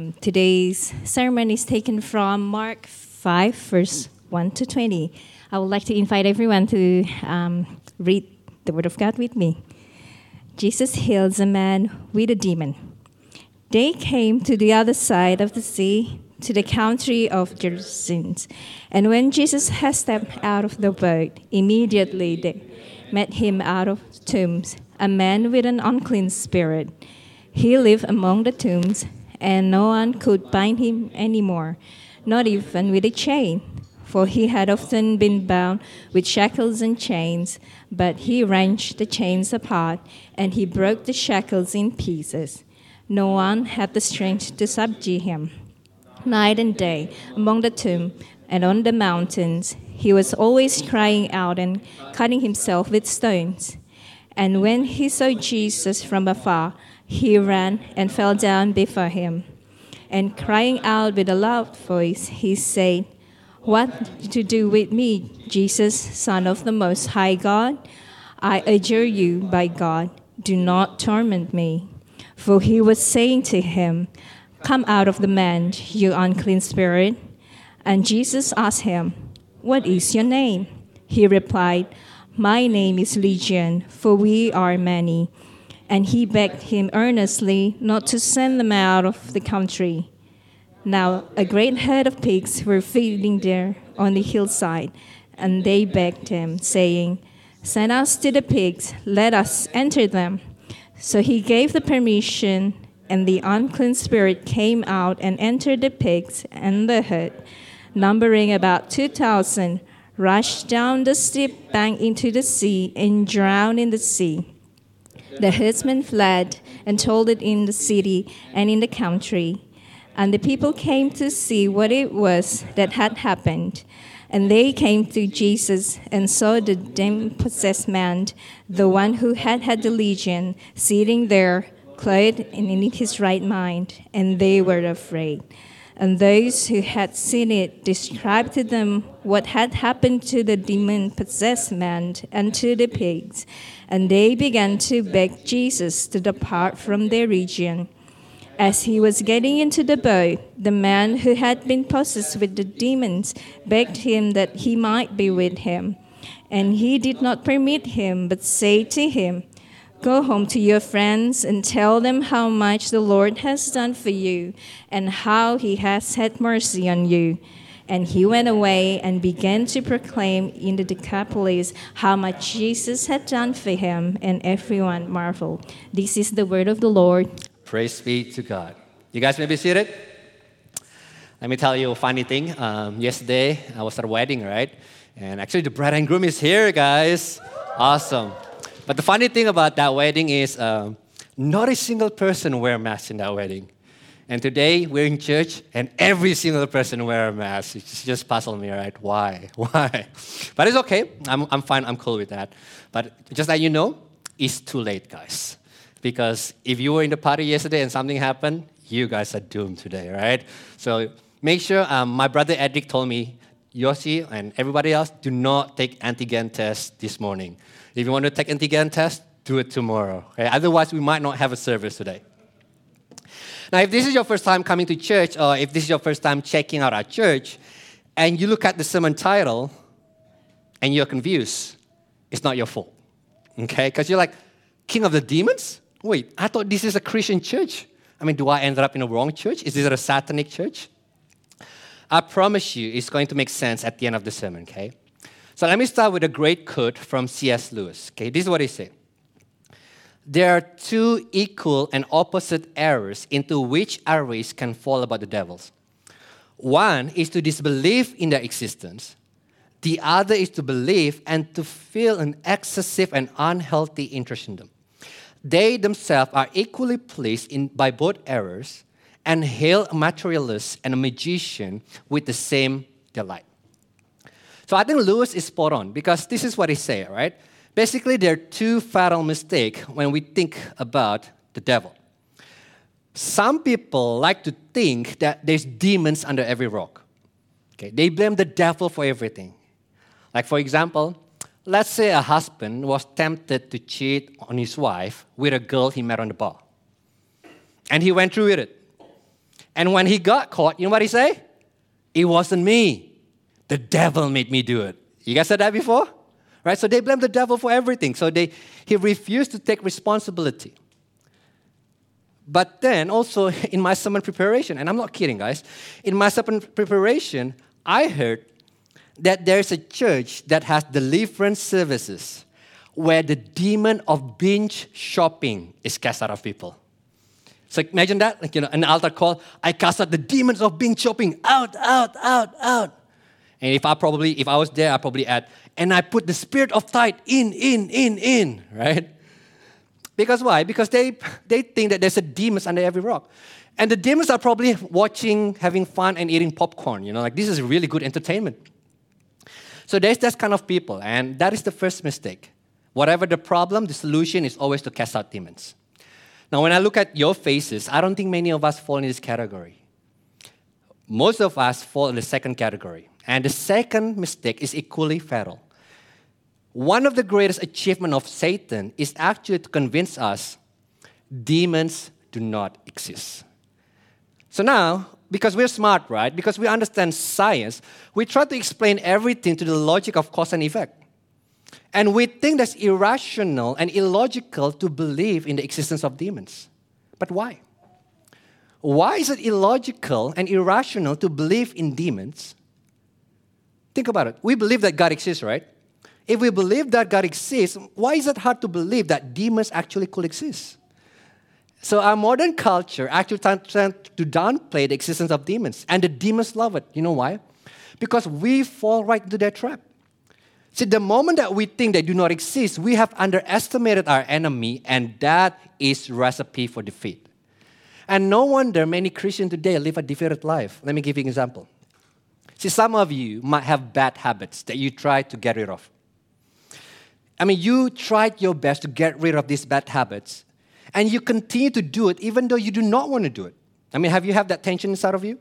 Um, today's sermon is taken from Mark 5, verse 1 to 20. I would like to invite everyone to um, read the Word of God with me. Jesus heals a man with a demon. They came to the other side of the sea, to the country of Gerasenes. And when Jesus had stepped out of the boat, immediately they met him out of tombs, a man with an unclean spirit. He lived among the tombs, and no one could bind him anymore, not even with a chain, for he had often been bound with shackles and chains. But he wrenched the chains apart, and he broke the shackles in pieces. No one had the strength to subdue him. Night and day, among the tomb and on the mountains, he was always crying out and cutting himself with stones. And when he saw Jesus from afar, he ran and fell down before him. And crying out with a loud voice, he said, What to do with me, Jesus, Son of the Most High God? I adjure you by God, do not torment me. For he was saying to him, Come out of the man, you unclean spirit. And Jesus asked him, What is your name? He replied, My name is Legion, for we are many and he begged him earnestly not to send them out of the country. Now a great herd of pigs were feeding there on the hillside, and they begged him, saying, Send us to the pigs, let us enter them. So he gave the permission, and the unclean spirit came out and entered the pigs and the herd, numbering about 2,000, rushed down the steep bank into the sea and drowned in the sea. The herdsmen fled and told it in the city and in the country. And the people came to see what it was that had happened. And they came to Jesus and saw the demon possessed man, the one who had had the legion, sitting there, clothed and in his right mind. And they were afraid. And those who had seen it described to them what had happened to the demon possessed man and to the pigs. And they began to beg Jesus to depart from their region. As he was getting into the boat, the man who had been possessed with the demons begged him that he might be with him. And he did not permit him, but said to him, Go home to your friends and tell them how much the Lord has done for you and how he has had mercy on you. And he went away and began to proclaim in the Decapolis how much Jesus had done for him, and everyone marveled. This is the word of the Lord. Praise be to God. You guys may be seated. Let me tell you a funny thing. Um, yesterday, I was at a wedding, right? And actually, the bride and groom is here, guys. Awesome. But the funny thing about that wedding is um, not a single person wear mask in that wedding. And today we're in church and every single person wear a mask. It just puzzled me, right? Why? Why? But it's okay. I'm, I'm fine. I'm cool with that. But just that you know, it's too late, guys. Because if you were in the party yesterday and something happened, you guys are doomed today, right? So make sure, um, my brother Edric told me, Yossi and everybody else, do not take antigen test this morning. If you want to take antigen test, do it tomorrow. Okay? Otherwise, we might not have a service today. Now, if this is your first time coming to church, or if this is your first time checking out our church, and you look at the sermon title and you're confused, it's not your fault. Okay? Because you're like, King of the Demons? Wait, I thought this is a Christian church. I mean, do I end up in a wrong church? Is this a satanic church? I promise you, it's going to make sense at the end of the sermon, okay? So let me start with a great quote from C.S. Lewis. Okay, this is what he said. There are two equal and opposite errors into which our race can fall about the devils. One is to disbelieve in their existence. The other is to believe and to feel an excessive and unhealthy interest in them. They themselves are equally pleased in, by both errors and hail a materialist and a magician with the same delight. So I think Lewis is spot on because this is what he said, right? Basically, there are two fatal mistakes when we think about the devil. Some people like to think that there's demons under every rock. Okay, they blame the devil for everything. Like for example, let's say a husband was tempted to cheat on his wife with a girl he met on the bar. And he went through with it. And when he got caught, you know what he say? It wasn't me. The devil made me do it. You guys said that before? Right? So they blame the devil for everything. So they, he refused to take responsibility. But then also in my sermon preparation, and I'm not kidding, guys, in my sermon preparation, I heard that there's a church that has deliverance services where the demon of binge shopping is cast out of people. So imagine that, like you know, an altar call, I cast out the demons of binge shopping, out, out, out, out. And if I probably, if I was there, I probably add, and I put the spirit of tithe in, in, in, in, right? Because why? Because they they think that there's a demons under every rock. And the demons are probably watching, having fun, and eating popcorn. You know, like this is really good entertainment. So there's that kind of people, and that is the first mistake. Whatever the problem, the solution is always to cast out demons. Now, when I look at your faces, I don't think many of us fall in this category. Most of us fall in the second category. And the second mistake is equally fatal. One of the greatest achievements of Satan is actually to convince us demons do not exist. So now, because we're smart, right? Because we understand science, we try to explain everything to the logic of cause and effect. And we think that's irrational and illogical to believe in the existence of demons. But why? Why is it illogical and irrational to believe in demons? Think about it. We believe that God exists, right? If we believe that God exists, why is it hard to believe that demons actually could exist? So our modern culture actually tends to downplay the existence of demons, and the demons love it. You know why? Because we fall right into their trap. See, the moment that we think they do not exist, we have underestimated our enemy, and that is recipe for defeat. And no wonder many Christians today live a defeated life. Let me give you an example. See, some of you might have bad habits that you try to get rid of. I mean, you tried your best to get rid of these bad habits, and you continue to do it even though you do not want to do it. I mean, have you had that tension inside of you?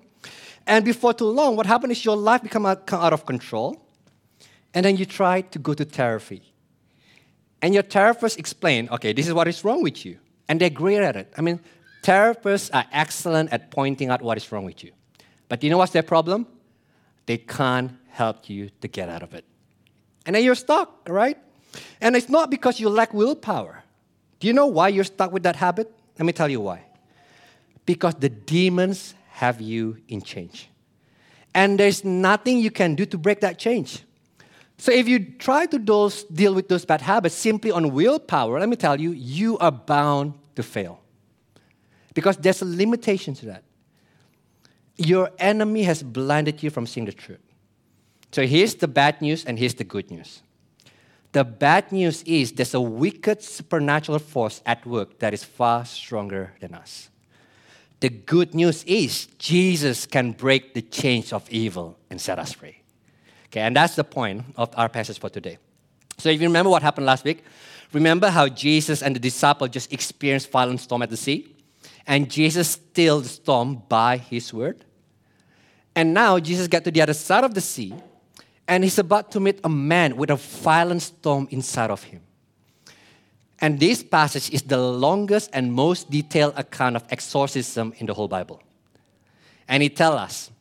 And before too long, what happened is your life become out of control, and then you try to go to therapy. And your therapist explain, okay, this is what is wrong with you. And they're great at it. I mean, therapists are excellent at pointing out what is wrong with you. But you know what's their problem? They can't help you to get out of it. And then you're stuck, right? And it's not because you lack willpower. Do you know why you're stuck with that habit? Let me tell you why. Because the demons have you in change. And there's nothing you can do to break that change. So if you try to those, deal with those bad habits simply on willpower, let me tell you, you are bound to fail. Because there's a limitation to that. Your enemy has blinded you from seeing the truth. So here's the bad news and here's the good news. The bad news is there's a wicked supernatural force at work that is far stronger than us. The good news is Jesus can break the chains of evil and set us free. Okay, and that's the point of our passage for today. So if you remember what happened last week, remember how Jesus and the disciple just experienced violent storm at the sea? And Jesus stilled the storm by his word. And now Jesus got to the other side of the sea and he's about to meet a man with a violent storm inside of him. And this passage is the longest and most detailed account of exorcism in the whole Bible. And it tells us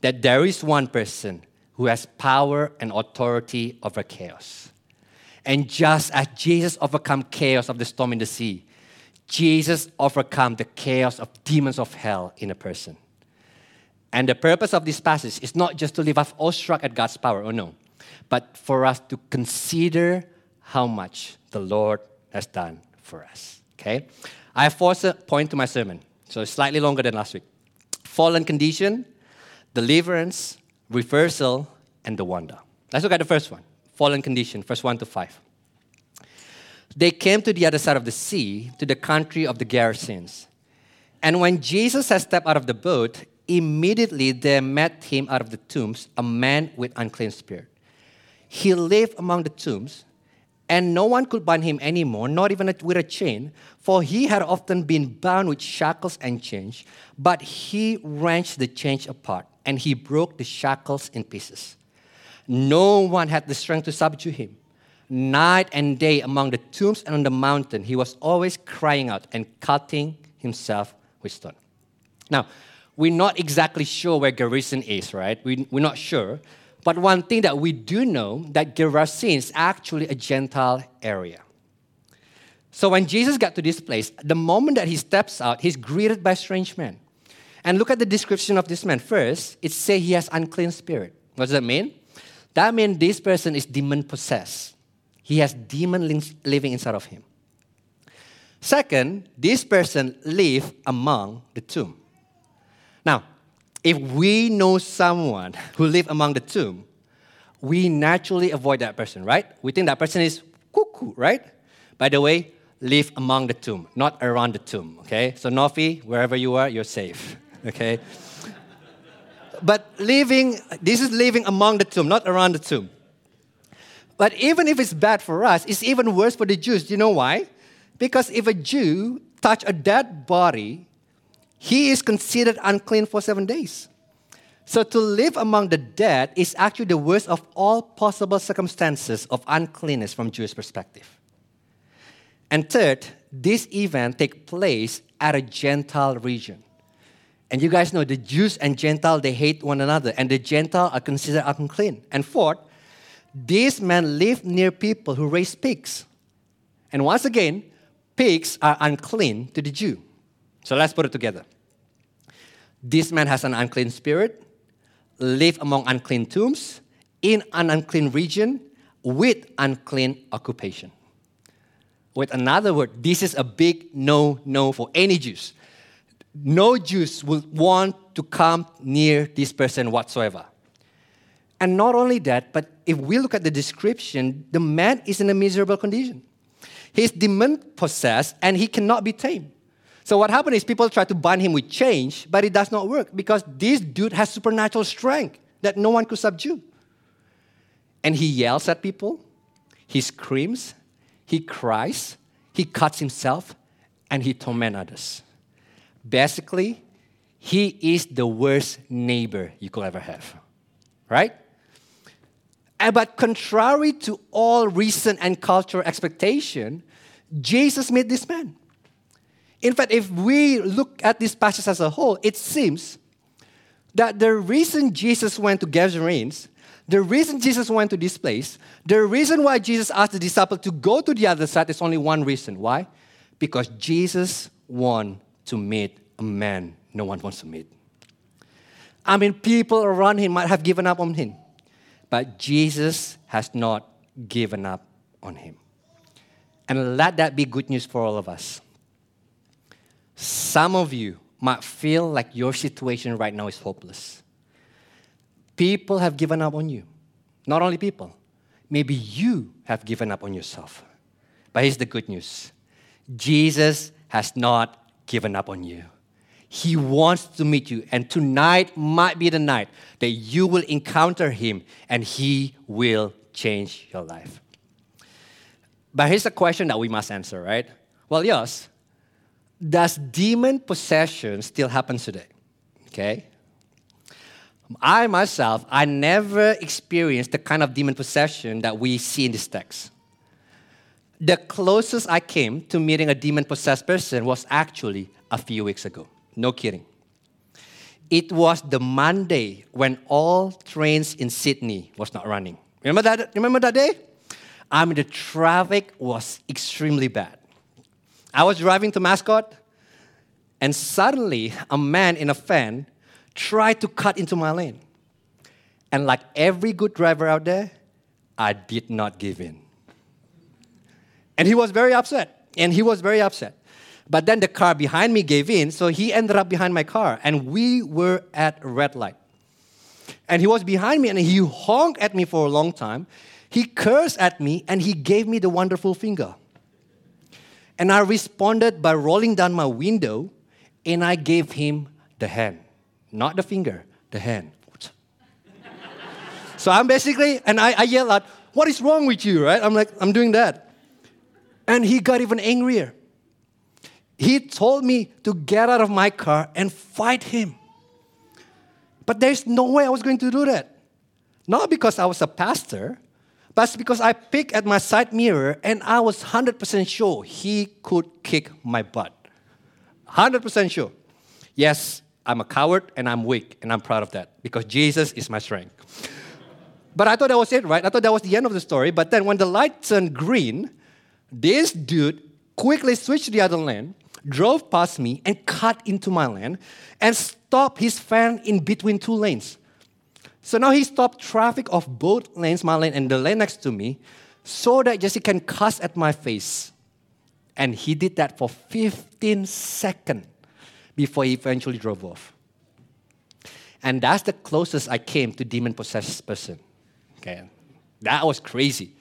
that there is one person who has power and authority over chaos. And just as Jesus overcame chaos of the storm in the sea, Jesus overcome the chaos of demons of hell in a person. And the purpose of this passage is not just to leave us awestruck at God's power, oh no, but for us to consider how much the Lord has done for us. Okay? I have four points to my sermon, so slightly longer than last week. Fallen condition, deliverance, reversal, and the wonder. Let's look at the first one. Fallen condition, verse 1 to 5. They came to the other side of the sea, to the country of the Gerasenes. And when Jesus had stepped out of the boat, Immediately there met him out of the tombs a man with unclean spirit. He lived among the tombs, and no one could bind him anymore, not even with a chain, for he had often been bound with shackles and chains. But he wrenched the chains apart, and he broke the shackles in pieces. No one had the strength to subdue him. Night and day among the tombs and on the mountain, he was always crying out and cutting himself with stone. Now, we're not exactly sure where Gerasene is, right? We, we're not sure. But one thing that we do know that Gerasene is actually a Gentile area. So when Jesus got to this place, the moment that he steps out, he's greeted by strange men. And look at the description of this man. First, it says he has unclean spirit. What does that mean? That means this person is demon possessed. He has demon living inside of him. Second, this person live among the tomb. Now, if we know someone who live among the tomb, we naturally avoid that person, right? We think that person is cuckoo, right? By the way, live among the tomb, not around the tomb, okay? So Nofi, wherever you are, you're safe, okay? but living, this is living among the tomb, not around the tomb. But even if it's bad for us, it's even worse for the Jews. Do you know why? Because if a Jew touch a dead body, he is considered unclean for seven days. So to live among the dead is actually the worst of all possible circumstances of uncleanness from Jewish perspective. And third, this event take place at a Gentile region. And you guys know the Jews and Gentile they hate one another, and the Gentile are considered unclean. And fourth, these men live near people who raise pigs. And once again, pigs are unclean to the Jew. So let's put it together. This man has an unclean spirit, live among unclean tombs, in an unclean region, with unclean occupation. With another word, this is a big no no for any Jews. No Jews would want to come near this person whatsoever. And not only that, but if we look at the description, the man is in a miserable condition. He's demon possessed and he cannot be tamed. So what happened is people try to bind him with chains, but it does not work because this dude has supernatural strength that no one could subdue. And he yells at people, he screams, he cries, he cuts himself, and he torments others. Basically, he is the worst neighbor you could ever have. Right? But contrary to all recent and cultural expectation, Jesus made this man. In fact, if we look at this passage as a whole, it seems that the reason Jesus went to Gadarenes, the reason Jesus went to this place, the reason why Jesus asked the disciples to go to the other side is only one reason. Why? Because Jesus wanted to meet a man no one wants to meet. I mean, people around him might have given up on him, but Jesus has not given up on him. And let that be good news for all of us. Some of you might feel like your situation right now is hopeless. People have given up on you. Not only people, maybe you have given up on yourself. But here's the good news Jesus has not given up on you. He wants to meet you, and tonight might be the night that you will encounter Him and He will change your life. But here's a question that we must answer, right? Well, yes, does demon possession still happen today? Okay. I myself, I never experienced the kind of demon possession that we see in this text. The closest I came to meeting a demon possessed person was actually a few weeks ago. No kidding. It was the Monday when all trains in Sydney was not running. Remember that? Remember that day? I mean, the traffic was extremely bad. I was driving to Mascot, and suddenly a man in a van tried to cut into my lane. And like every good driver out there, I did not give in. And he was very upset. And he was very upset. But then the car behind me gave in, so he ended up behind my car, and we were at red light. And he was behind me, and he honked at me for a long time. He cursed at me, and he gave me the wonderful finger. And I responded by rolling down my window and I gave him the hand. Not the finger, the hand. so I'm basically, and I, I yell out, What is wrong with you, right? I'm like, I'm doing that. And he got even angrier. He told me to get out of my car and fight him. But there's no way I was going to do that. Not because I was a pastor, but because I peeked at my side mirror and I was 100% sure he could kick my butt. 100% sure. Yes, I'm a coward and I'm weak, and I'm proud of that because Jesus is my strength. but I thought that was it, right? I thought that was the end of the story. But then when the light turned green, this dude quickly switched to the other lane, drove past me, and cut into my lane and stopped his van in between two lanes. So now he stopped traffic of both lanes, my lane and the lane next to me, so that Jesse can cuss at my face. And he did that for 15 seconds before he eventually drove off. And that's the closest I came to demon possessed person. Okay. That was crazy.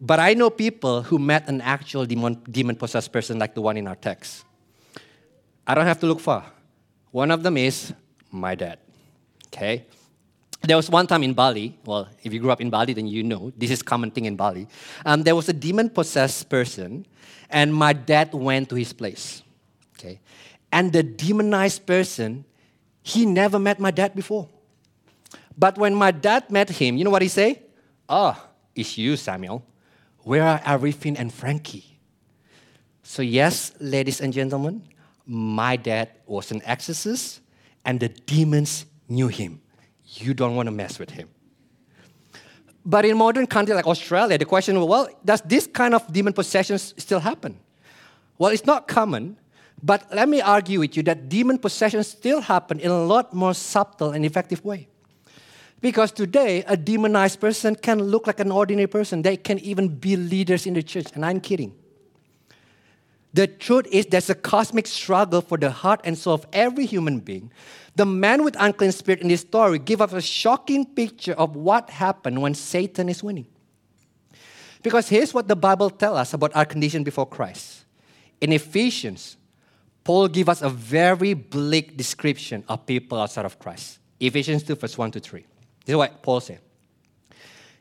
But I know people who met an actual demon, demon possessed person like the one in our text. I don't have to look far. One of them is my dad. Okay? There was one time in Bali, well, if you grew up in Bali, then you know this is common thing in Bali. Um, there was a demon possessed person, and my dad went to his place. Okay? And the demonized person, he never met my dad before. But when my dad met him, you know what he say? Oh, it's you, Samuel. Where are Arifin and Frankie? So, yes, ladies and gentlemen, my dad was an exorcist, and the demons knew him. You don't want to mess with him. But in modern country like Australia, the question was, well, does this kind of demon possession still happen? Well, it's not common, but let me argue with you that demon possession still happen in a lot more subtle and effective way. Because today, a demonized person can look like an ordinary person. They can even be leaders in the church. And I'm kidding. The truth is, there's a cosmic struggle for the heart and soul of every human being. The man with unclean spirit in this story give us a shocking picture of what happened when Satan is winning. Because here's what the Bible tells us about our condition before Christ. In Ephesians, Paul gives us a very bleak description of people outside of Christ. Ephesians 2, verse 1 to 3. This is what Paul said.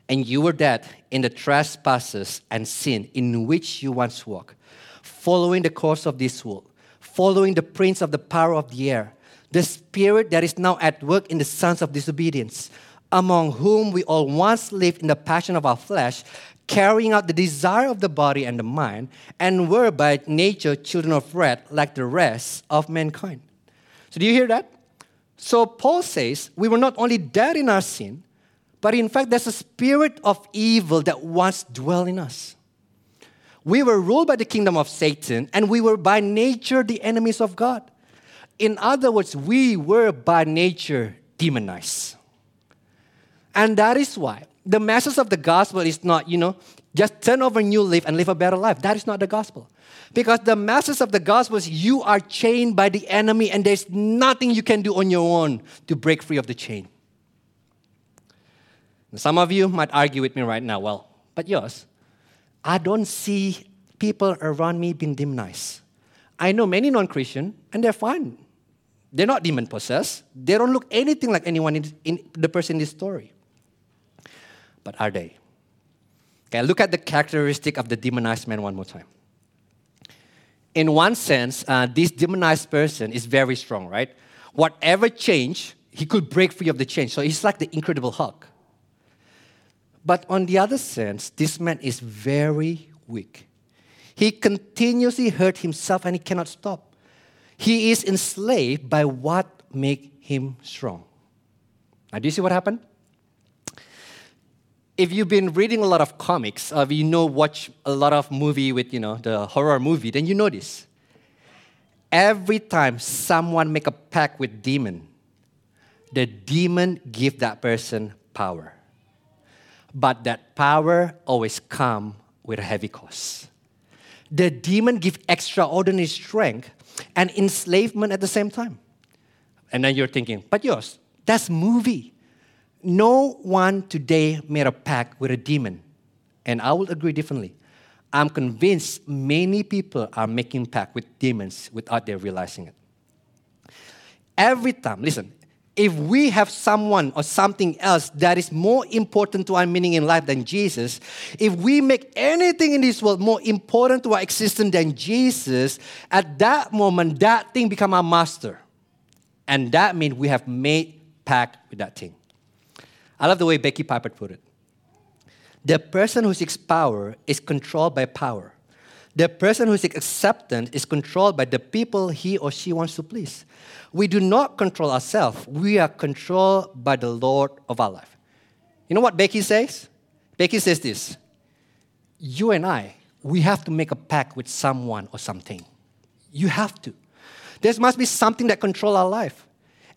And you were dead in the trespasses and sin in which you once walked, following the course of this world, following the prince of the power of the air, the spirit that is now at work in the sons of disobedience, among whom we all once lived in the passion of our flesh, carrying out the desire of the body and the mind, and were by nature children of wrath like the rest of mankind. So, do you hear that? So Paul says we were not only dead in our sin, but in fact, there's a spirit of evil that once dwelled in us. We were ruled by the kingdom of Satan, and we were by nature the enemies of God. In other words, we were by nature demonized. And that is why the message of the gospel is not, you know, just turn over a new leaf and live a better life. That is not the gospel. Because the message of the gospel is you are chained by the enemy and there's nothing you can do on your own to break free of the chain. Some of you might argue with me right now, well, but yours, I don't see people around me being demonized. I know many non Christian and they're fine. They're not demon possessed. They don't look anything like anyone in, in the person in this story. But are they? Okay, look at the characteristic of the demonized man one more time in one sense, uh, this demonized person is very strong, right? Whatever change, he could break free of the change. So he's like the incredible Hulk. But on the other sense, this man is very weak. He continuously hurt himself and he cannot stop. He is enslaved by what make him strong. Now, do you see what happened? if you've been reading a lot of comics, or if you know watch a lot of movie with you know the horror movie, then you know this. Every time someone make a pact with demon, the demon give that person power. But that power always come with a heavy cost. The demon give extraordinary strength and enslavement at the same time. And then you're thinking, but yours, that's movie. No one today made a pact with a demon. And I will agree differently. I'm convinced many people are making pact with demons without their realizing it. Every time, listen, if we have someone or something else that is more important to our meaning in life than Jesus, if we make anything in this world more important to our existence than Jesus, at that moment that thing become our master. And that means we have made pact with that thing. I love the way Becky Pippert put it. The person who seeks power is controlled by power. The person who seeks acceptance is controlled by the people he or she wants to please. We do not control ourselves, we are controlled by the Lord of our life. You know what Becky says? Becky says this You and I, we have to make a pact with someone or something. You have to. There must be something that control our life.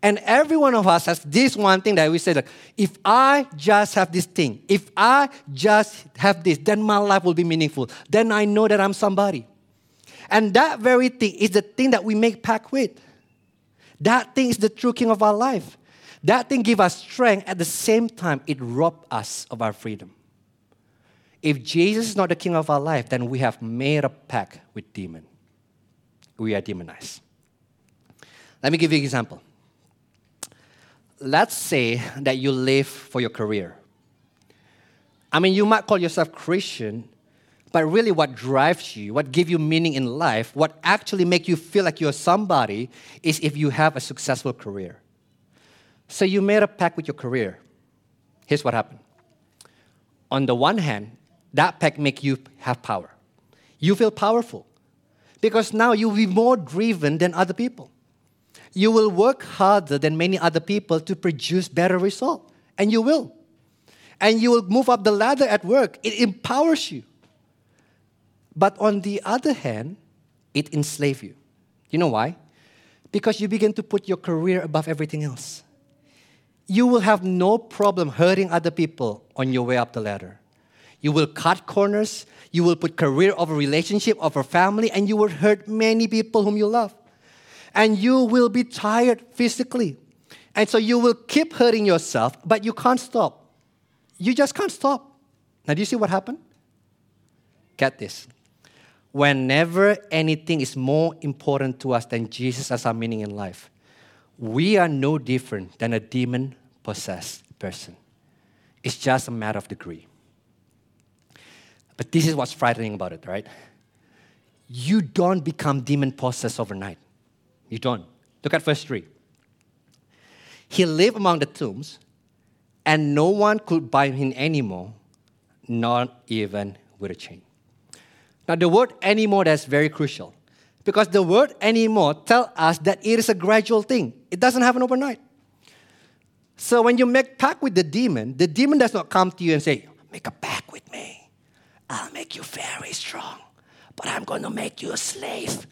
And every one of us has this one thing that we say, like, if I just have this thing, if I just have this, then my life will be meaningful. Then I know that I'm somebody. And that very thing is the thing that we make pact with. That thing is the true king of our life. That thing gives us strength. At the same time, it robs us of our freedom. If Jesus is not the king of our life, then we have made a pact with demon. We are demonized. Let me give you an example let's say that you live for your career. I mean, you might call yourself Christian, but really what drives you, what gives you meaning in life, what actually makes you feel like you're somebody is if you have a successful career. So you made a pact with your career. Here's what happened. On the one hand, that pact makes you have power. You feel powerful because now you'll be more driven than other people you will work harder than many other people to produce better result. And you will. And you will move up the ladder at work. It empowers you. But on the other hand, it enslaves you. You know why? Because you begin to put your career above everything else. You will have no problem hurting other people on your way up the ladder. You will cut corners, you will put career over relationship, over family, and you will hurt many people whom you love and you will be tired physically. And so you will keep hurting yourself, but you can't stop. You just can't stop. Now, do you see what happened? Get this. Whenever anything is more important to us than Jesus as our meaning in life, we are no different than a demon possessed person. It's just a matter of degree. But this is what's frightening about it, right? You don't become demon possessed overnight. You don't. Look at verse 3. He lived among the tombs, and no one could bind him anymore, not even with a chain. Now, the word anymore that's very crucial because the word anymore tells us that it is a gradual thing. It doesn't happen overnight. So when you make pact with the demon, the demon does not come to you and say, Make a pact with me. I'll make you very strong, but I'm going to make you a slave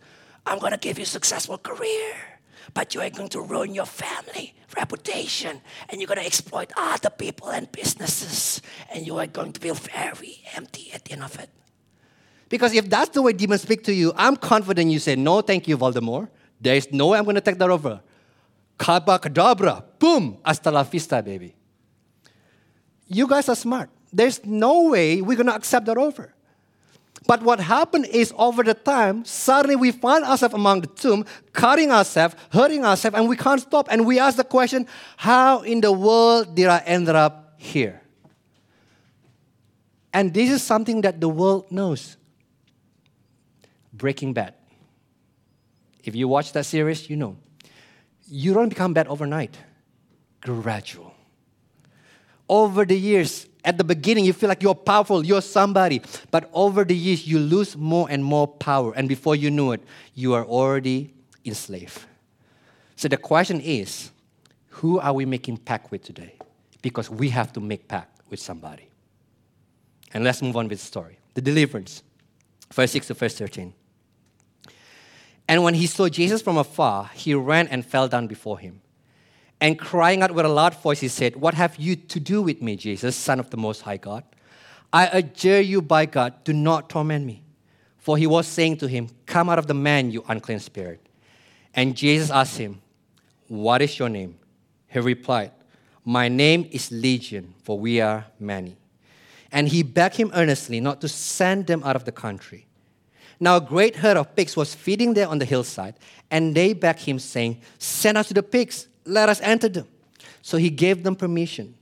I'm going to give you a successful career, but you are going to ruin your family reputation and you're going to exploit other people and businesses and you are going to feel very empty at the end of it. Because if that's the way demons speak to you, I'm confident you say, No, thank you, Voldemort. There is no way I'm going to take that over. Kadabra, boom, hasta la vista, baby. You guys are smart. There's no way we're going to accept that over. But what happened is over the time, suddenly we find ourselves among the tomb, cutting ourselves, hurting ourselves, and we can't stop. And we ask the question, how in the world did I end up here? And this is something that the world knows. Breaking Bad. If you watch that series, you know. You don't become bad overnight. Gradual. Over the years, at the beginning, you feel like you're powerful, you're somebody. But over the years, you lose more and more power. And before you know it, you are already enslaved. So the question is who are we making pact with today? Because we have to make pact with somebody. And let's move on with the story the deliverance. Verse 6 to verse 13. And when he saw Jesus from afar, he ran and fell down before him. And crying out with a loud voice, he said, What have you to do with me, Jesus, Son of the Most High God? I adjure you by God, do not torment me. For he was saying to him, Come out of the man, you unclean spirit. And Jesus asked him, What is your name? He replied, My name is Legion, for we are many. And he begged him earnestly not to send them out of the country. Now a great herd of pigs was feeding there on the hillside, and they begged him, saying, Send us to the pigs let us enter them. So he gave them permission.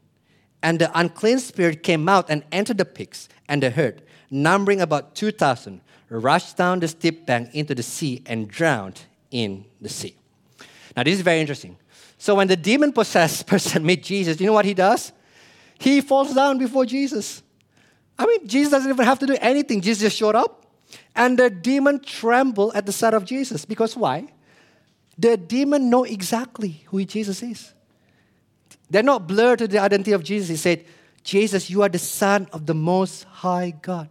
And the unclean spirit came out and entered the pigs and the herd, numbering about 2,000, rushed down the steep bank into the sea and drowned in the sea. Now, this is very interesting. So, when the demon possessed person meets Jesus, you know what he does? He falls down before Jesus. I mean, Jesus doesn't even have to do anything. Jesus just showed up And the demon trembled at the sight of Jesus. Because why? The demon know exactly who Jesus is. They're not blurred to the identity of Jesus. He said, Jesus, you are the Son of the Most High God.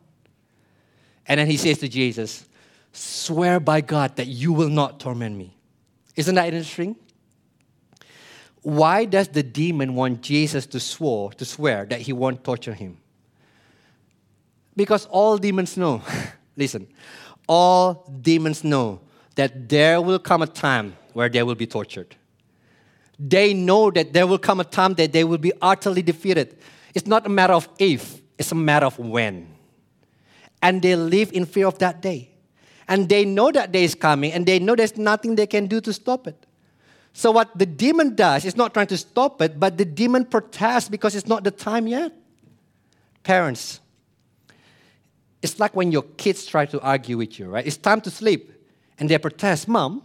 And then he says to Jesus, Swear by God that you will not torment me. Isn't that interesting? Why does the demon want Jesus to swear, to swear that he won't torture him? Because all demons know, listen, all demons know that there will come a time where they will be tortured. They know that there will come a time that they will be utterly defeated. It's not a matter of if, it's a matter of when. And they live in fear of that day. And they know that day is coming, and they know there's nothing they can do to stop it. So, what the demon does is not trying to stop it, but the demon protests because it's not the time yet. Parents, it's like when your kids try to argue with you, right? It's time to sleep, and they protest, Mom,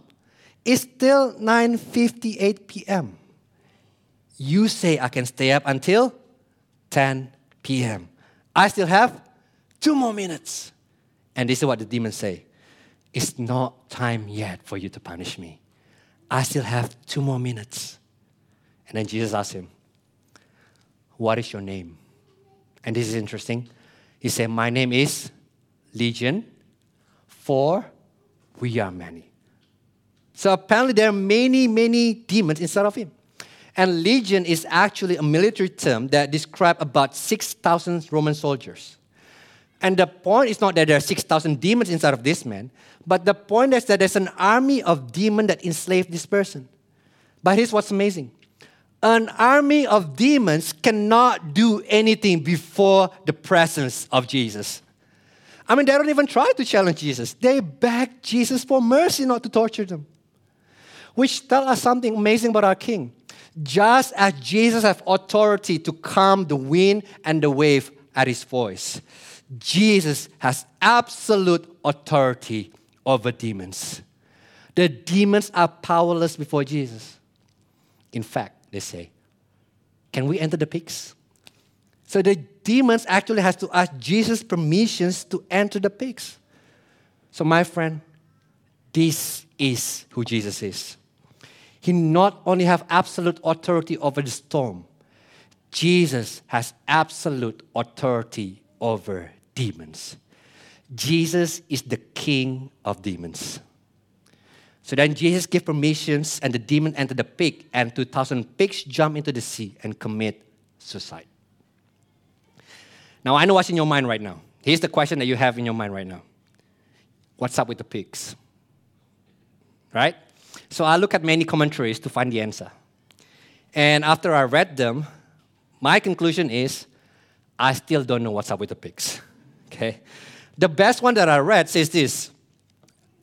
it's still 9:58 p.m. You say I can stay up until 10 p.m. I still have two more minutes. And this is what the demons say. It's not time yet for you to punish me. I still have two more minutes. And then Jesus asked him, What is your name? And this is interesting. He said, My name is Legion, for we are many. So apparently there are many, many demons inside of him. And legion is actually a military term that describes about 6,000 Roman soldiers. And the point is not that there are 6,000 demons inside of this man, but the point is that there's an army of demons that enslaved this person. But here's what's amazing an army of demons cannot do anything before the presence of Jesus. I mean, they don't even try to challenge Jesus. They beg Jesus for mercy not to torture them which tell us something amazing about our King. Just as Jesus has authority to calm the wind and the wave at his voice, Jesus has absolute authority over demons. The demons are powerless before Jesus. In fact, they say, Can we enter the pigs? So the demons actually has to ask Jesus permissions to enter the pigs. So my friend, this is who Jesus is he not only have absolute authority over the storm, Jesus has absolute authority over demons. Jesus is the king of demons. So then Jesus gave permissions, and the demon entered the pig, and 2,000 pigs jump into the sea and commit suicide. Now, I know what's in your mind right now. Here's the question that you have in your mind right now What's up with the pigs? Right? So I look at many commentaries to find the answer. And after I read them, my conclusion is I still don't know what's up with the pigs. Okay? The best one that I read says this.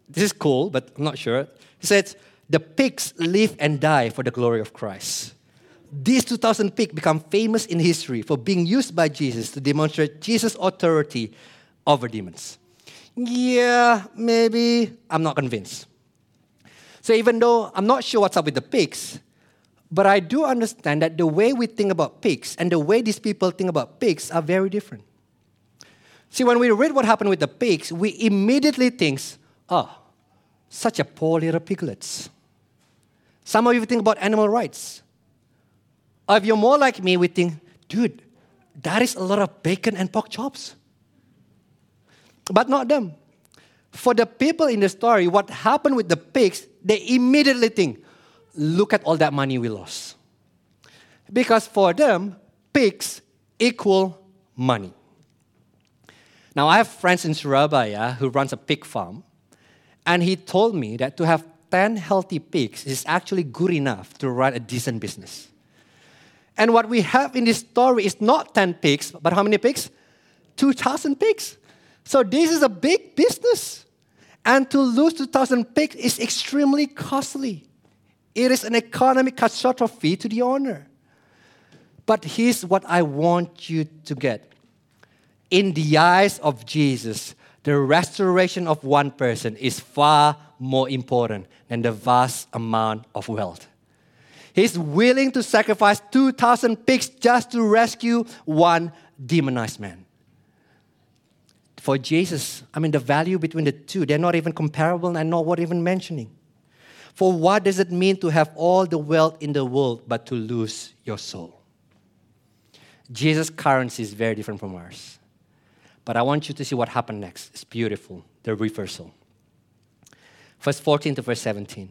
This is cool, but I'm not sure. It says, The pigs live and die for the glory of Christ. These 2,000 pigs become famous in history for being used by Jesus to demonstrate Jesus' authority over demons. Yeah, maybe. I'm not convinced. So even though I'm not sure what's up with the pigs, but I do understand that the way we think about pigs and the way these people think about pigs are very different. See, when we read what happened with the pigs, we immediately think, oh, such a poor little piglets. Some of you think about animal rights. Or if you're more like me, we think, dude, that is a lot of bacon and pork chops. But not them. For the people in the story, what happened with the pigs, they immediately think, look at all that money we lost. Because for them, pigs equal money. Now, I have friends in Surabaya who runs a pig farm, and he told me that to have 10 healthy pigs is actually good enough to run a decent business. And what we have in this story is not 10 pigs, but how many pigs? 2,000 pigs. So this is a big business. And to lose 2,000 pigs is extremely costly. It is an economic catastrophe to the owner. But here's what I want you to get. In the eyes of Jesus, the restoration of one person is far more important than the vast amount of wealth. He's willing to sacrifice 2,000 pigs just to rescue one demonized man. for Jesus, I mean, the value between the two, they're not even comparable and not worth even mentioning. For what does it mean to have all the wealth in the world but to lose your soul? Jesus' currency is very different from ours. But I want you to see what happened next. It's beautiful, the reversal. Verse 14 to verse 17.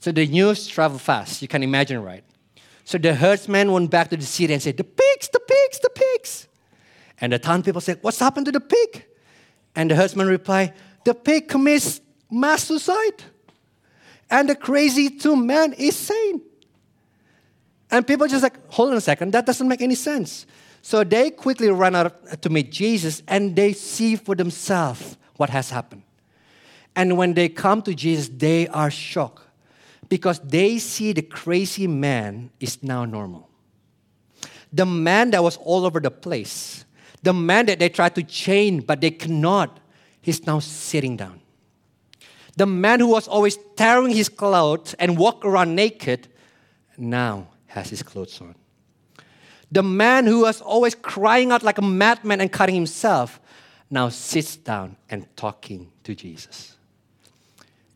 So the news traveled fast, you can imagine, right? So the herdsman went back to the city and said, The pigs, the pigs, the pigs. And the town people said, What's happened to the pig? And the herdsman replied, The pig commits mass suicide. And the crazy two men is sane. And people just like, hold on a second, that doesn't make any sense. So they quickly run out to meet Jesus and they see for themselves what has happened. And when they come to Jesus, they are shocked because they see the crazy man is now normal. The man that was all over the place, the man that they tried to chain but they cannot, he's now sitting down. The man who was always tearing his clothes and walk around naked now has his clothes on. The man who was always crying out like a madman and cutting himself now sits down and talking to Jesus.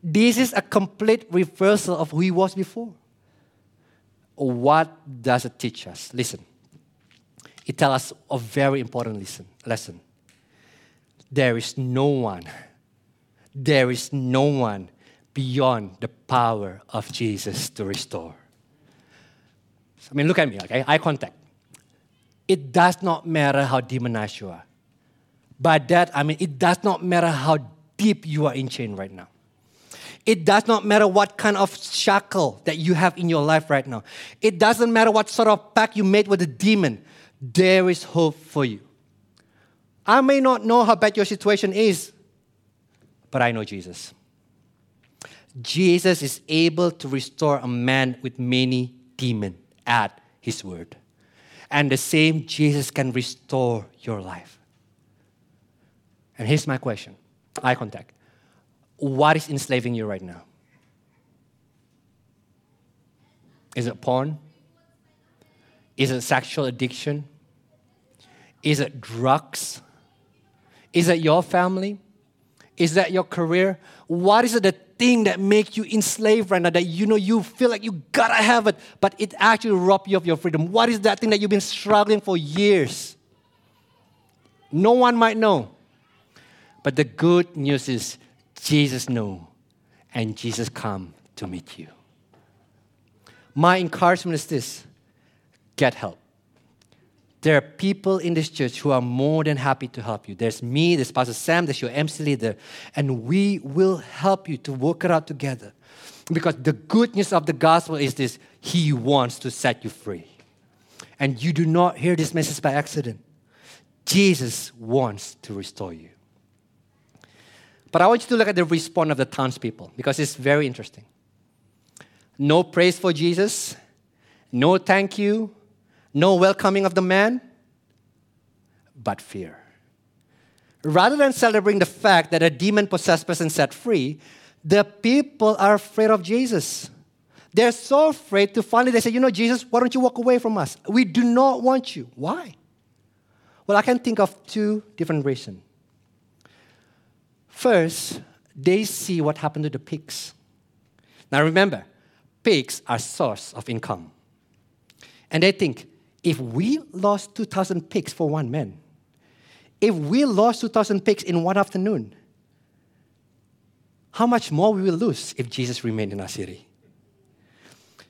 This is a complete reversal of who he was before. What does it teach us? Listen. It tells us a very important lesson. lesson. There is no one, there is no one beyond the power of Jesus to restore. I mean, look at me, okay? Eye contact. It does not matter how demonized you are. By that, I mean, it does not matter how deep you are in chain right now. It does not matter what kind of shackle that you have in your life right now. It doesn't matter what sort of pact you made with the demon. There is hope for you. I may not know how bad your situation is, but I know Jesus. Jesus is able to restore a man with many demons at his word. And the same Jesus can restore your life. And here's my question eye contact. What is enslaving you right now? Is it porn? Is it sexual addiction? Is it drugs? Is it your family? Is that your career? What is it the thing that makes you enslaved right now that you know you feel like you gotta have it, but it actually rob you of your freedom? What is that thing that you've been struggling for years? No one might know. But the good news is Jesus knew, and Jesus come to meet you. My encouragement is this get help. There are people in this church who are more than happy to help you. There's me, there's Pastor Sam, there's your MC leader, and we will help you to work it out together. Because the good news of the gospel is this He wants to set you free. And you do not hear this message by accident. Jesus wants to restore you. But I want you to look at the response of the townspeople because it's very interesting. No praise for Jesus, no thank you, no welcoming of the man, but fear. Rather than celebrating the fact that a demon possessed person set free, the people are afraid of Jesus. They're so afraid to finally they say, you know, Jesus, why don't you walk away from us? We do not want you. Why? Well, I can think of two different reasons. First, they see what happened to the pigs. Now remember, pigs are source of income. And they think, if we lost 2,000 pigs for one man, if we lost 2,000 pigs in one afternoon, how much more we will lose if Jesus remained in our city?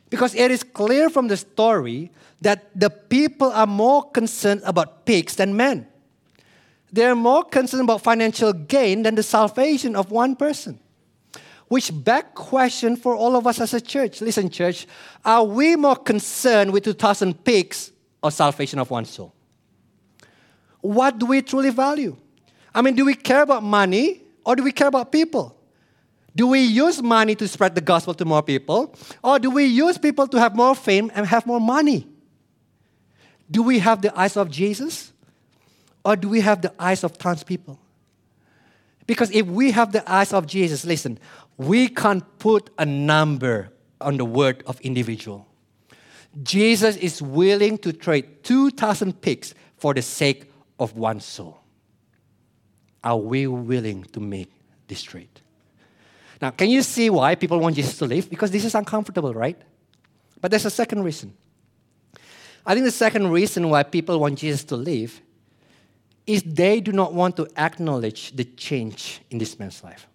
Because it is clear from the story that the people are more concerned about pigs than men. They're more concerned about financial gain than the salvation of one person. Which back question for all of us as a church. Listen, church, are we more concerned with 2,000 pigs or salvation of one soul? What do we truly value? I mean, do we care about money or do we care about people? Do we use money to spread the gospel to more people? Or do we use people to have more fame and have more money? Do we have the eyes of Jesus? Or do we have the eyes of townspeople? Because if we have the eyes of Jesus, listen, we can't put a number on the word of individual. Jesus is willing to trade 2,000 pigs for the sake of one soul. Are we willing to make this trade? Now, can you see why people want Jesus to leave? Because this is uncomfortable, right? But there's a second reason. I think the second reason why people want Jesus to leave is they do not want to acknowledge the change in this man's life.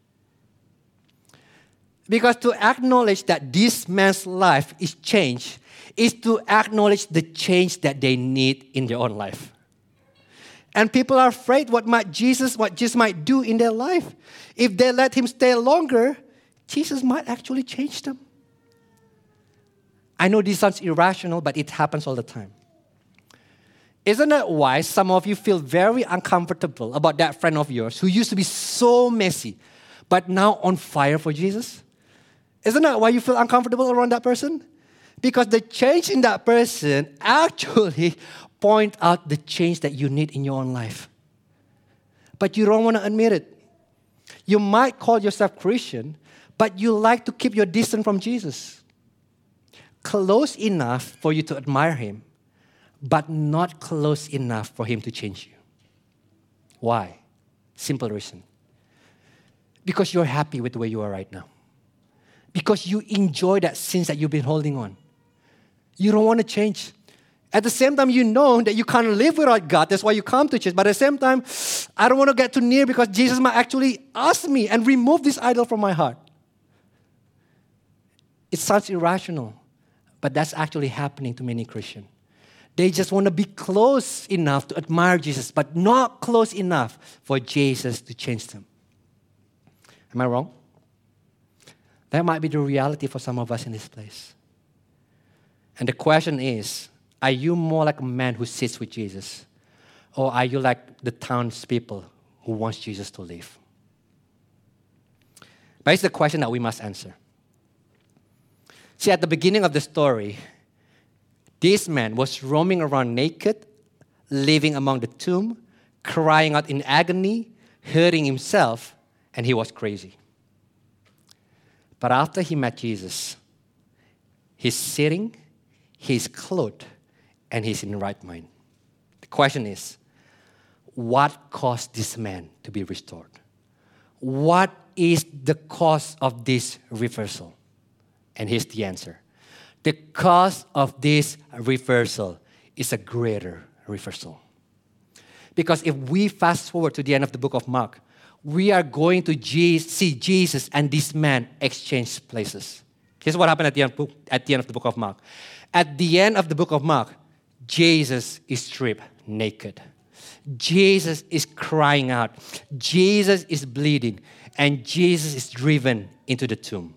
Because to acknowledge that this man's life is changed is to acknowledge the change that they need in their own life. And people are afraid what might Jesus, what Jesus might do in their life. If they let him stay longer, Jesus might actually change them. I know this sounds irrational, but it happens all the time. Isn't that why some of you feel very uncomfortable about that friend of yours who used to be so messy, but now on fire for Jesus? Isn't that why you feel uncomfortable around that person? Because the change in that person actually point out the change that you need in your own life. But you don't want to admit it. You might call yourself Christian, but you like to keep your distance from Jesus. Close enough for you to admire him, but not close enough for him to change you. Why? Simple reason. Because you're happy with the way you are right now. Because you enjoy that sins that you've been holding on. You don't want to change. At the same time, you know that you can't live without God. That's why you come to church. But at the same time, I don't want to get too near because Jesus might actually ask me and remove this idol from my heart. It sounds irrational, but that's actually happening to many Christians. They just want to be close enough to admire Jesus, but not close enough for Jesus to change them. Am I wrong? That might be the reality for some of us in this place. And the question is are you more like a man who sits with Jesus? Or are you like the townspeople who wants Jesus to leave? But it's the question that we must answer. See, at the beginning of the story, this man was roaming around naked, living among the tomb, crying out in agony, hurting himself, and he was crazy. But after he met Jesus, he's sitting, he's clothed, and he's in the right mind. The question is what caused this man to be restored? What is the cause of this reversal? And here's the answer the cause of this reversal is a greater reversal. Because if we fast forward to the end of the book of Mark, we are going to see Jesus and this man exchange places. Here's what happened at the, end, at the end of the book of Mark. At the end of the book of Mark, Jesus is stripped naked. Jesus is crying out. Jesus is bleeding. And Jesus is driven into the tomb.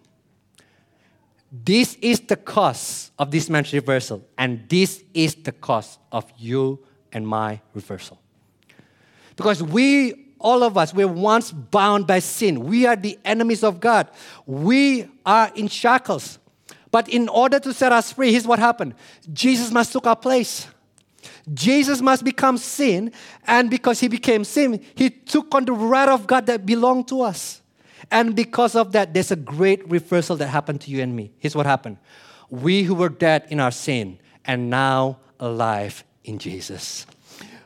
This is the cause of this man's reversal. And this is the cause of you and my reversal. Because we all of us, we're once bound by sin. We are the enemies of God. We are in shackles. But in order to set us free, here's what happened Jesus must took our place. Jesus must become sin, and because he became sin, he took on the wrath of God that belonged to us. And because of that, there's a great reversal that happened to you and me. Here's what happened we who were dead in our sin and now alive in Jesus.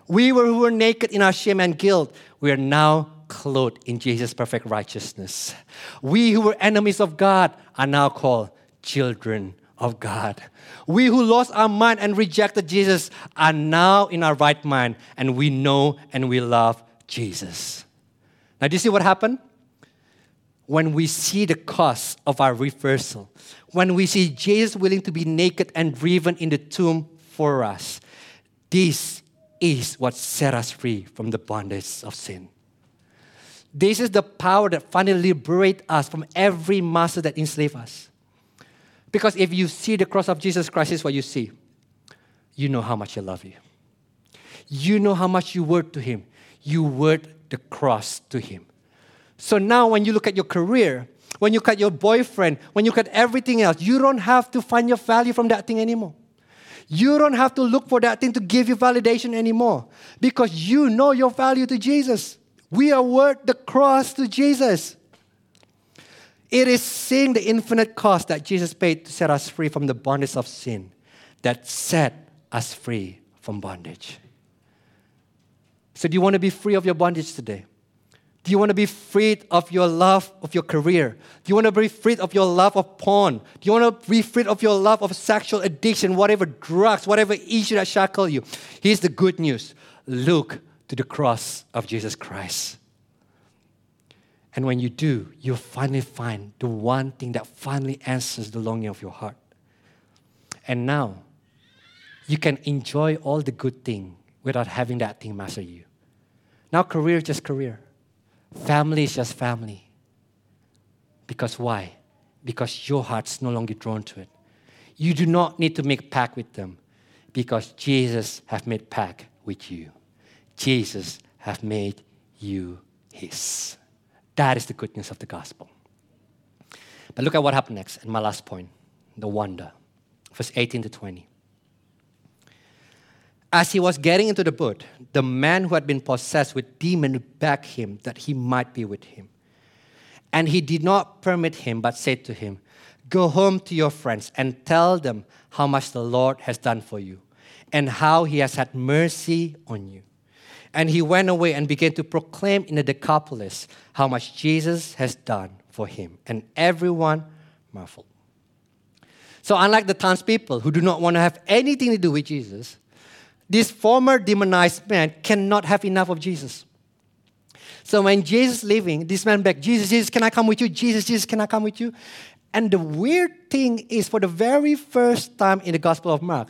We were, who were naked in our shame and guilt, we are now clothed in Jesus' perfect righteousness. We who were enemies of God are now called children of God. We who lost our mind and rejected Jesus are now in our right mind and we know and we love Jesus. Now, do you see what happened? When we see the cost of our reversal, when we see Jesus willing to be naked and driven in the tomb for us, this is what set us free from the bondage of sin. This is the power that finally liberates us from every master that enslaves us. Because if you see the cross of Jesus Christ, is what you see. You know how much He loves you. You know how much you were to Him. You worth the cross to him. So now, when you look at your career, when you look at your boyfriend, when you look at everything else, you don't have to find your value from that thing anymore. You don't have to look for that thing to give you validation anymore because you know your value to Jesus. We are worth the cross to Jesus. It is seeing the infinite cost that Jesus paid to set us free from the bondage of sin that set us free from bondage. So, do you want to be free of your bondage today? Do you want to be freed of your love of your career? Do you want to be freed of your love of porn? Do you want to be freed of your love of sexual addiction, whatever drugs, whatever issue that shackle you? Here's the good news look to the cross of Jesus Christ. And when you do, you'll finally find the one thing that finally answers the longing of your heart. And now, you can enjoy all the good thing without having that thing master you. Now, career is just career. Family is just family. Because why? Because your heart's no longer drawn to it. You do not need to make pact with them because Jesus have made pact with you. Jesus have made you his. That is the good news of the gospel. But look at what happened next, and my last point the wonder. Verse 18 to 20. As he was getting into the boat, the man who had been possessed with demon begged him that he might be with him. And he did not permit him, but said to him, Go home to your friends and tell them how much the Lord has done for you and how he has had mercy on you. And he went away and began to proclaim in the Decapolis how much Jesus has done for him. And everyone marveled. So, unlike the townspeople who do not want to have anything to do with Jesus, this former demonized man cannot have enough of Jesus. So when Jesus is leaving, this man begged, Jesus, Jesus, can I come with you? Jesus, Jesus, can I come with you? And the weird thing is, for the very first time in the Gospel of Mark,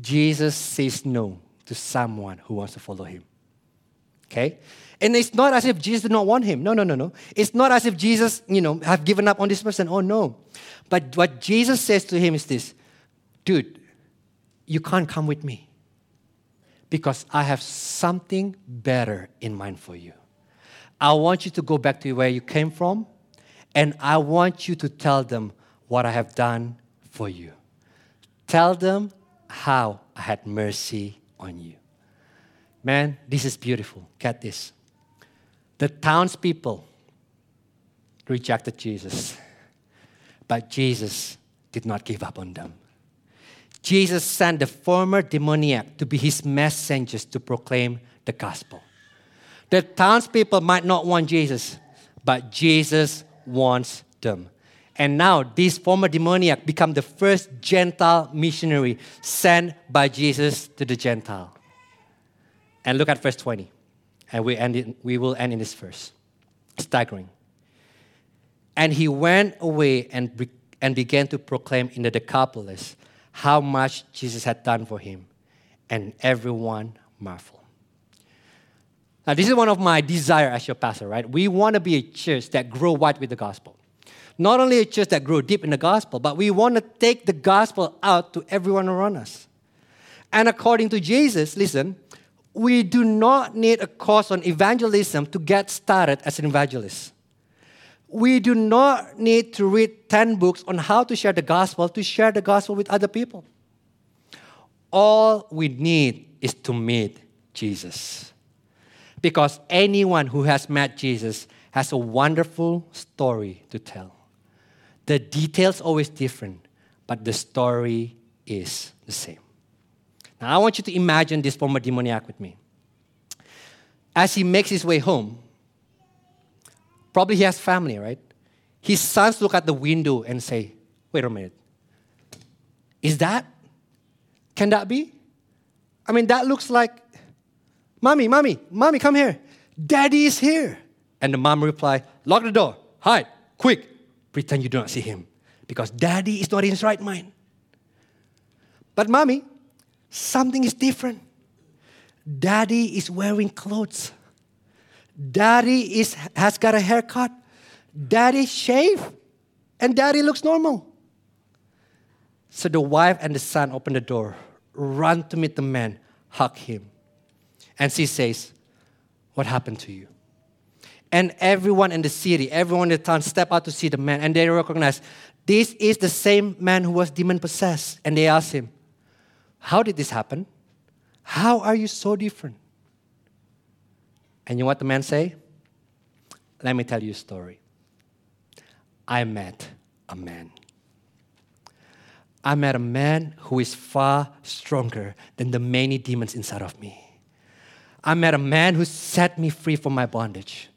Jesus says no to someone who wants to follow him. Okay? And it's not as if Jesus did not want him. No, no, no, no. It's not as if Jesus, you know, have given up on this person. Oh, no. But what Jesus says to him is this dude, you can't come with me because I have something better in mind for you. I want you to go back to where you came from, and I want you to tell them what I have done for you. Tell them how I had mercy on you. Man, this is beautiful. Get this. The townspeople rejected Jesus, but Jesus did not give up on them. Jesus sent the former demoniac to be his messengers to proclaim the gospel. The townspeople might not want Jesus, but Jesus wants them. And now this former demoniac become the first Gentile missionary sent by Jesus to the Gentile. And look at verse 20. And we, end it, we will end in this verse. Staggering. And he went away and, and began to proclaim in the Decapolis how much Jesus had done for him, and everyone marveled. Now, this is one of my desire as your pastor, right? We want to be a church that grow wide with the gospel. Not only a church that grow deep in the gospel, but we want to take the gospel out to everyone around us. And according to Jesus, listen, we do not need a course on evangelism to get started as an evangelist. We do not need to read 10 books on how to share the gospel to share the gospel with other people. All we need is to meet Jesus. Because anyone who has met Jesus has a wonderful story to tell. The details always different, but the story is the same. Now I want you to imagine this former demoniac with me. As he makes his way home, Probably he has family, right? His sons look at the window and say, wait a minute. Is that? Can that be? I mean, that looks like, Mommy, Mommy, Mommy, come here. Daddy is here. And the mom replied, Lock the door, hide, quick, pretend you do not see him. Because daddy is not in his right mind. But, Mommy, something is different. Daddy is wearing clothes. Daddy is, has got a haircut. Daddy shave. And daddy looks normal. So the wife and the son open the door, run to meet the man, hug him. And she says, What happened to you? And everyone in the city, everyone in the town step out to see the man, and they recognize this is the same man who was demon possessed. And they ask him, How did this happen? How are you so different? And you know what the man say? Let me tell you a story. I met a man. I met a man who is far stronger than the many demons inside of me. I met a man who set me free from my bondage.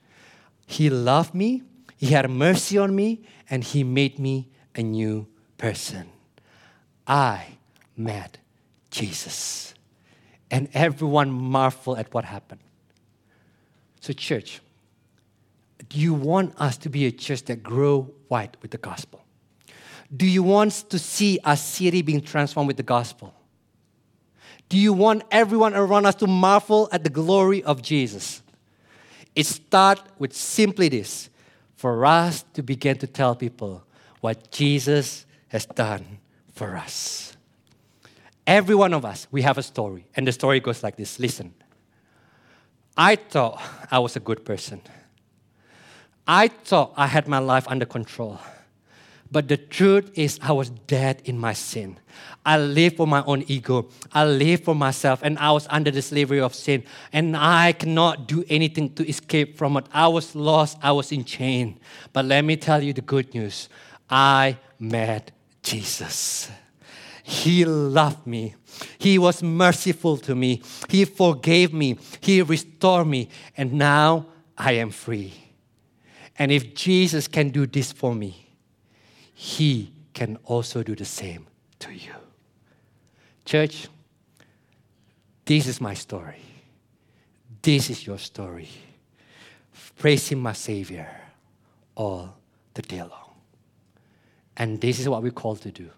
He loved me, He had mercy on me, and He made me a new person. I met Jesus. And everyone marveled at what happened. So, church, do you want us to be a church that grow wide with the gospel? Do you want to see our city being transformed with the gospel? Do you want everyone around us to marvel at the glory of Jesus? It starts with simply this for us to begin to tell people what Jesus has done for us. Every one of us, we have a story, and the story goes like this listen. I thought I was a good person. I thought I had my life under control. But the truth is, I was dead in my sin. I lived for my own ego. I lived for myself, and I was under the slavery of sin. And I cannot do anything to escape from it. I was lost. I was in chain. But let me tell you the good news I met Jesus. He loved me. He was merciful to me. He forgave me. He restored me. And now I am free. And if Jesus can do this for me, He can also do the same to you. Church, this is my story. This is your story. Praising my Savior all the day long. And this is what we're called to do.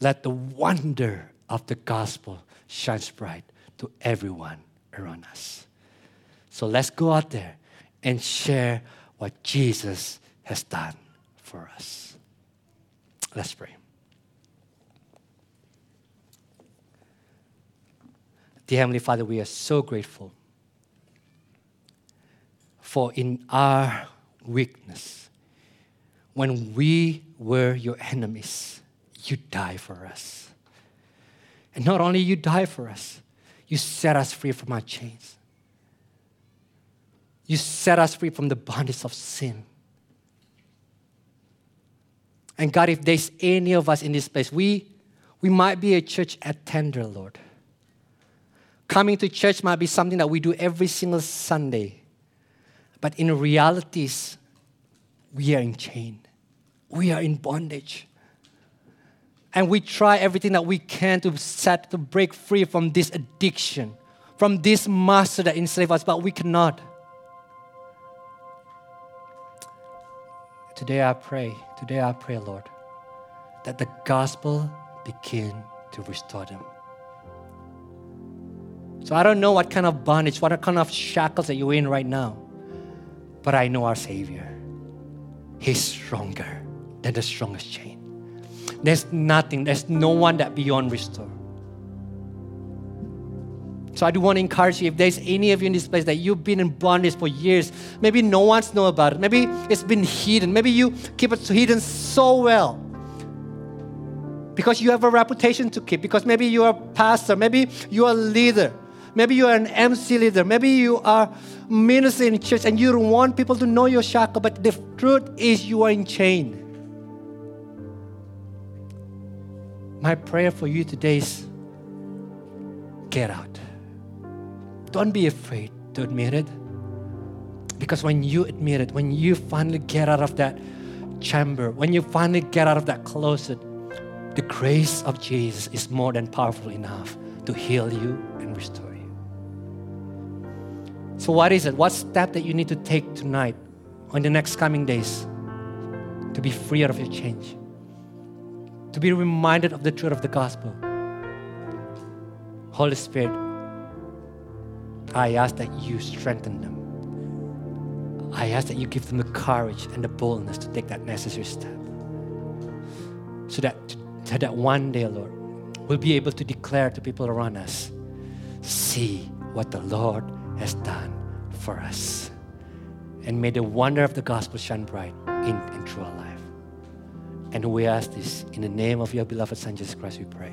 Let the wonder of the gospel shines bright to everyone around us. So let's go out there and share what Jesus has done for us. Let's pray. Dear Heavenly Father, we are so grateful for in our weakness, when we were your enemies, you died for us. And not only you die for us, you set us free from our chains. You set us free from the bondage of sin. And God, if there's any of us in this place, we, we might be a church attender, Lord. Coming to church might be something that we do every single Sunday. But in realities, we are in chain. We are in bondage. And we try everything that we can to set to break free from this addiction, from this master that enslaves us, but we cannot. Today I pray, today I pray, Lord, that the gospel begin to restore them. So I don't know what kind of bondage, what kind of shackles that you're in right now, but I know our Savior. He's stronger than the strongest chain. There's nothing, there's no one that beyond restore. So I do want to encourage you if there's any of you in this place that you've been in bondage for years, maybe no one's know about it, maybe it's been hidden, maybe you keep it hidden so well because you have a reputation to keep, because maybe you are a pastor, maybe you are a leader, maybe you are an MC leader, maybe you are minister in church and you don't want people to know your shackle, but the truth is you are in chain. My prayer for you today is get out. Don't be afraid to admit it. Because when you admit it, when you finally get out of that chamber, when you finally get out of that closet, the grace of Jesus is more than powerful enough to heal you and restore you. So, what is it? What step that you need to take tonight or in the next coming days to be free of your change? To be reminded of the truth of the gospel. Holy Spirit, I ask that you strengthen them. I ask that you give them the courage and the boldness to take that necessary step. So that, so that one day, Lord, we'll be able to declare to people around us see what the Lord has done for us. And may the wonder of the gospel shine bright in and through. And we ask this in the name of your beloved Son, Jesus Christ, we pray.